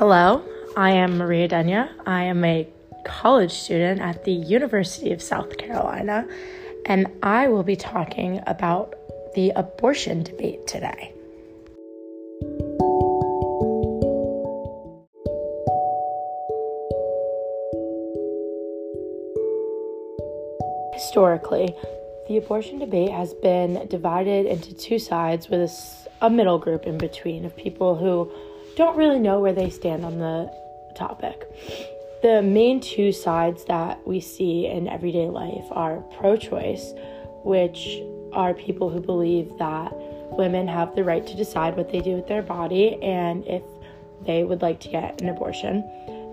Hello, I am Maria Denya. I am a college student at the University of South Carolina, and I will be talking about the abortion debate today. Historically, the abortion debate has been divided into two sides with a, a, middle group in between of people who don't really know where they stand on the topic. The main two sides that we see in everyday life are pro choice, which are people who believe that women have the right to decide what they do with their body and if they would like to get an abortion.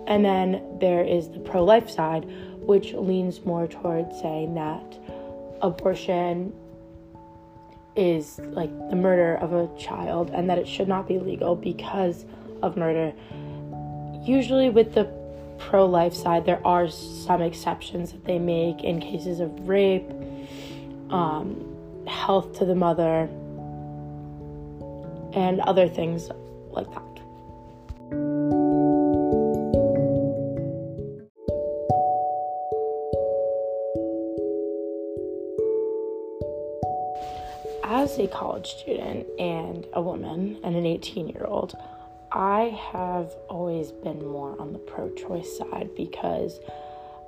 And then there is the pro life side, which leans more towards saying that abortion is like the murder of a child and that it should not be legal because of murder. Usually, with the pro life side, there are some exceptions that they make in cases of rape, um, health to the mother, and other things like that. As a college student and a woman and an 18 year old, I have always been more on the pro choice side because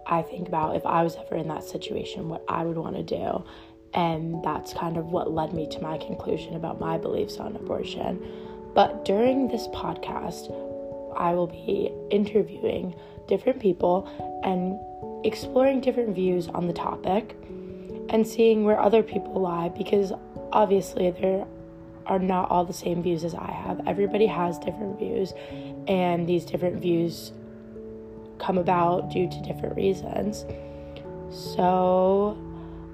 I think about if I was ever in that situation, what I would want to do. And that's kind of what led me to my conclusion about my beliefs on abortion. But during this podcast, I will be interviewing different people and exploring different views on the topic and seeing where other people lie because obviously there are not all the same views as I have. Everybody has different views, and these different views come about due to different reasons. So,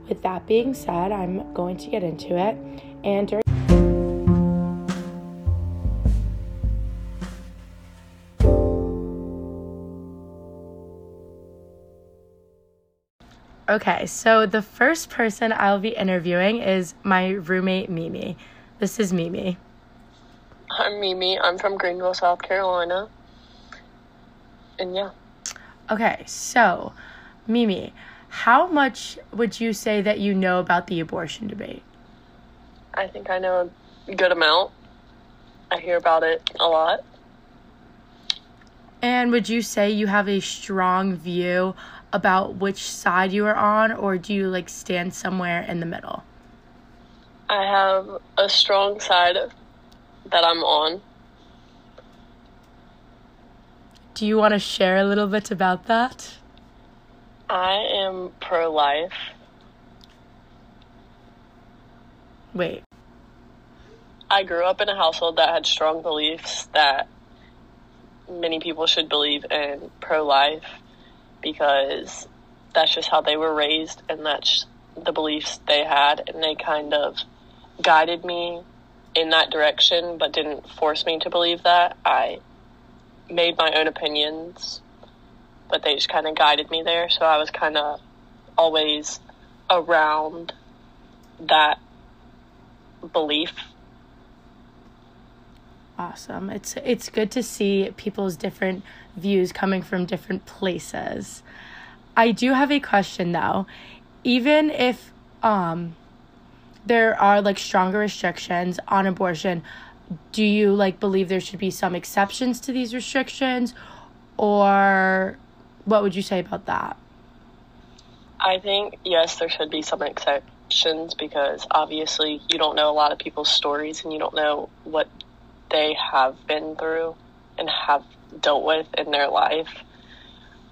with that being said, I'm going to get into it. And during Okay, so the first person I'll be interviewing is my roommate Mimi. This is Mimi. I'm Mimi. I'm from Greenville, South Carolina. And yeah. Okay, so Mimi, how much would you say that you know about the abortion debate? I think I know a good amount. I hear about it a lot. And would you say you have a strong view about which side you are on, or do you like stand somewhere in the middle? I have a strong side that I'm on. Do you want to share a little bit about that? I am pro life. Wait. I grew up in a household that had strong beliefs that many people should believe in pro life because that's just how they were raised and that's the beliefs they had and they kind of guided me in that direction but didn't force me to believe that. I made my own opinions, but they just kind of guided me there. So I was kind of always around that belief. Awesome. It's it's good to see people's different views coming from different places. I do have a question though. Even if um there are like stronger restrictions on abortion, do you like believe there should be some exceptions to these restrictions or what would you say about that? I think yes, there should be some exceptions because obviously you don't know a lot of people's stories and you don't know what they have been through and have dealt with in their life.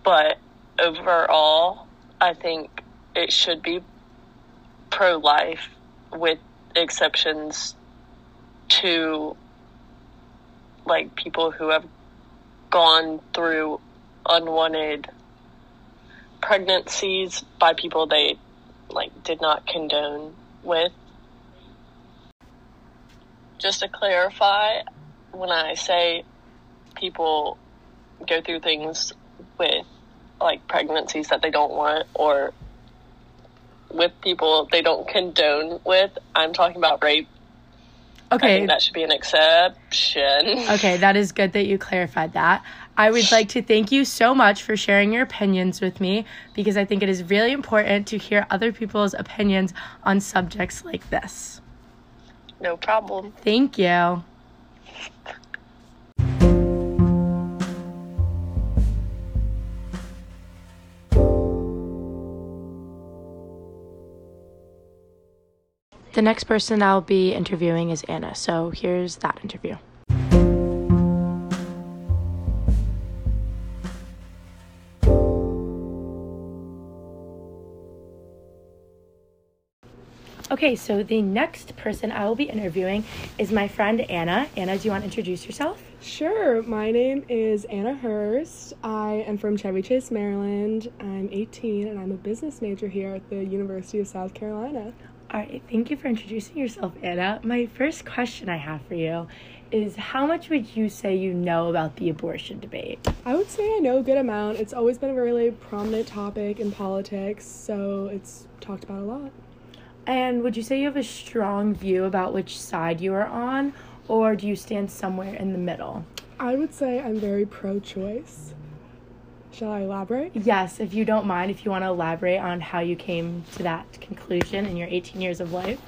But overall, I think it should be pro life with exceptions to like people who have gone through unwanted pregnancies by people they like did not condone with just to clarify when i say people go through things with like pregnancies that they don't want or with people they don't condone with. I'm talking about rape. Okay. that should be an exception. Okay, that is good that you clarified that. I would like to thank you so much for sharing your opinions with me because I think it is really important to hear other people's opinions on subjects like this. No problem. Thank you. The next person I'll be interviewing is Anna, so here's that interview. Okay, so the next person I will be interviewing is my friend Anna. Anna, do you want to introduce yourself? Sure. My name is Anna Hurst. I am from Chevy Chase, Maryland. I'm 18 and I'm a business major here at the University of South Carolina. All right, thank you for introducing yourself, Anna. My first question I have for you is how much would you say you know about the abortion debate? I would say I know a good amount. It's always been a really prominent topic in politics, so it's talked about a lot. And would you say you have a strong view about which side you are on, or do you stand somewhere in the middle? I would say I'm very pro choice. Shall I elaborate? Yes, if you don't mind, if you want to elaborate on how you came to that conclusion in your 18 years of life.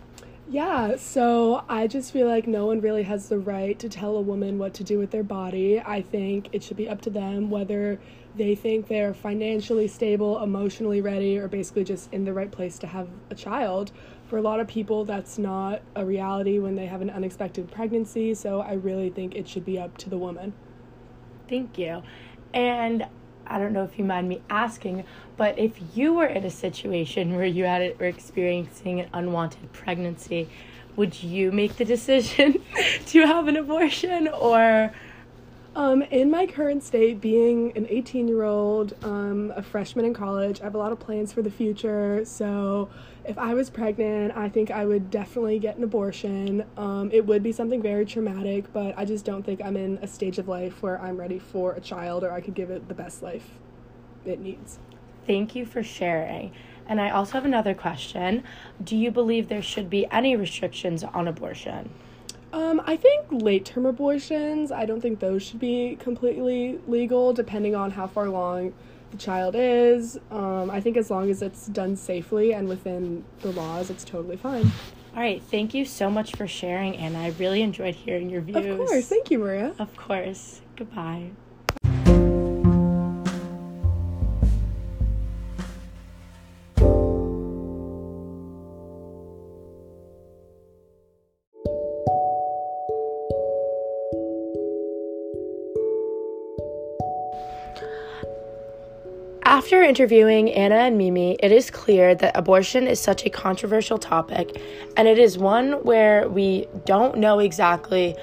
Yeah, so I just feel like no one really has the right to tell a woman what to do with their body. I think it should be up to them whether they think they're financially stable, emotionally ready, or basically just in the right place to have a child. For a lot of people, that's not a reality when they have an unexpected pregnancy, so I really think it should be up to the woman. Thank you. And I don't know if you mind me asking, but if you were in a situation where you had it, were experiencing an unwanted pregnancy, would you make the decision to have an abortion or Um, in my current state, being an 18 year old, um, a freshman in college, I have a lot of plans for the future. So, if I was pregnant, I think I would definitely get an abortion. Um, it would be something very traumatic, but I just don't think I'm in a stage of life where I'm ready for a child or I could give it the best life it needs. Thank you for sharing. And I also have another question. Do you believe there should be any restrictions on abortion? Um, I think late term abortions, I don't think those should be completely legal depending on how far along the child is. Um, I think as long as it's done safely and within the laws, it's totally fine. All right, thank you so much for sharing, and I really enjoyed hearing your views. Of course. Thank you, Maria. Of course. Goodbye. After interviewing Anna and Mimi, it is clear that abortion is such a controversial topic, and it is one where we don't know exactly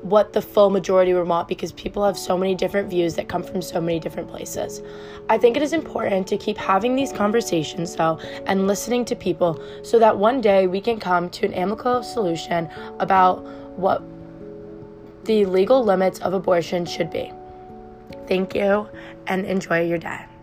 what the full majority would want because people have so many different views that come from so many different places. I think it is important to keep having these conversations though and listening to people so that one day we can come to an amicable solution about what the legal limits of abortion should be. Thank you and enjoy your day.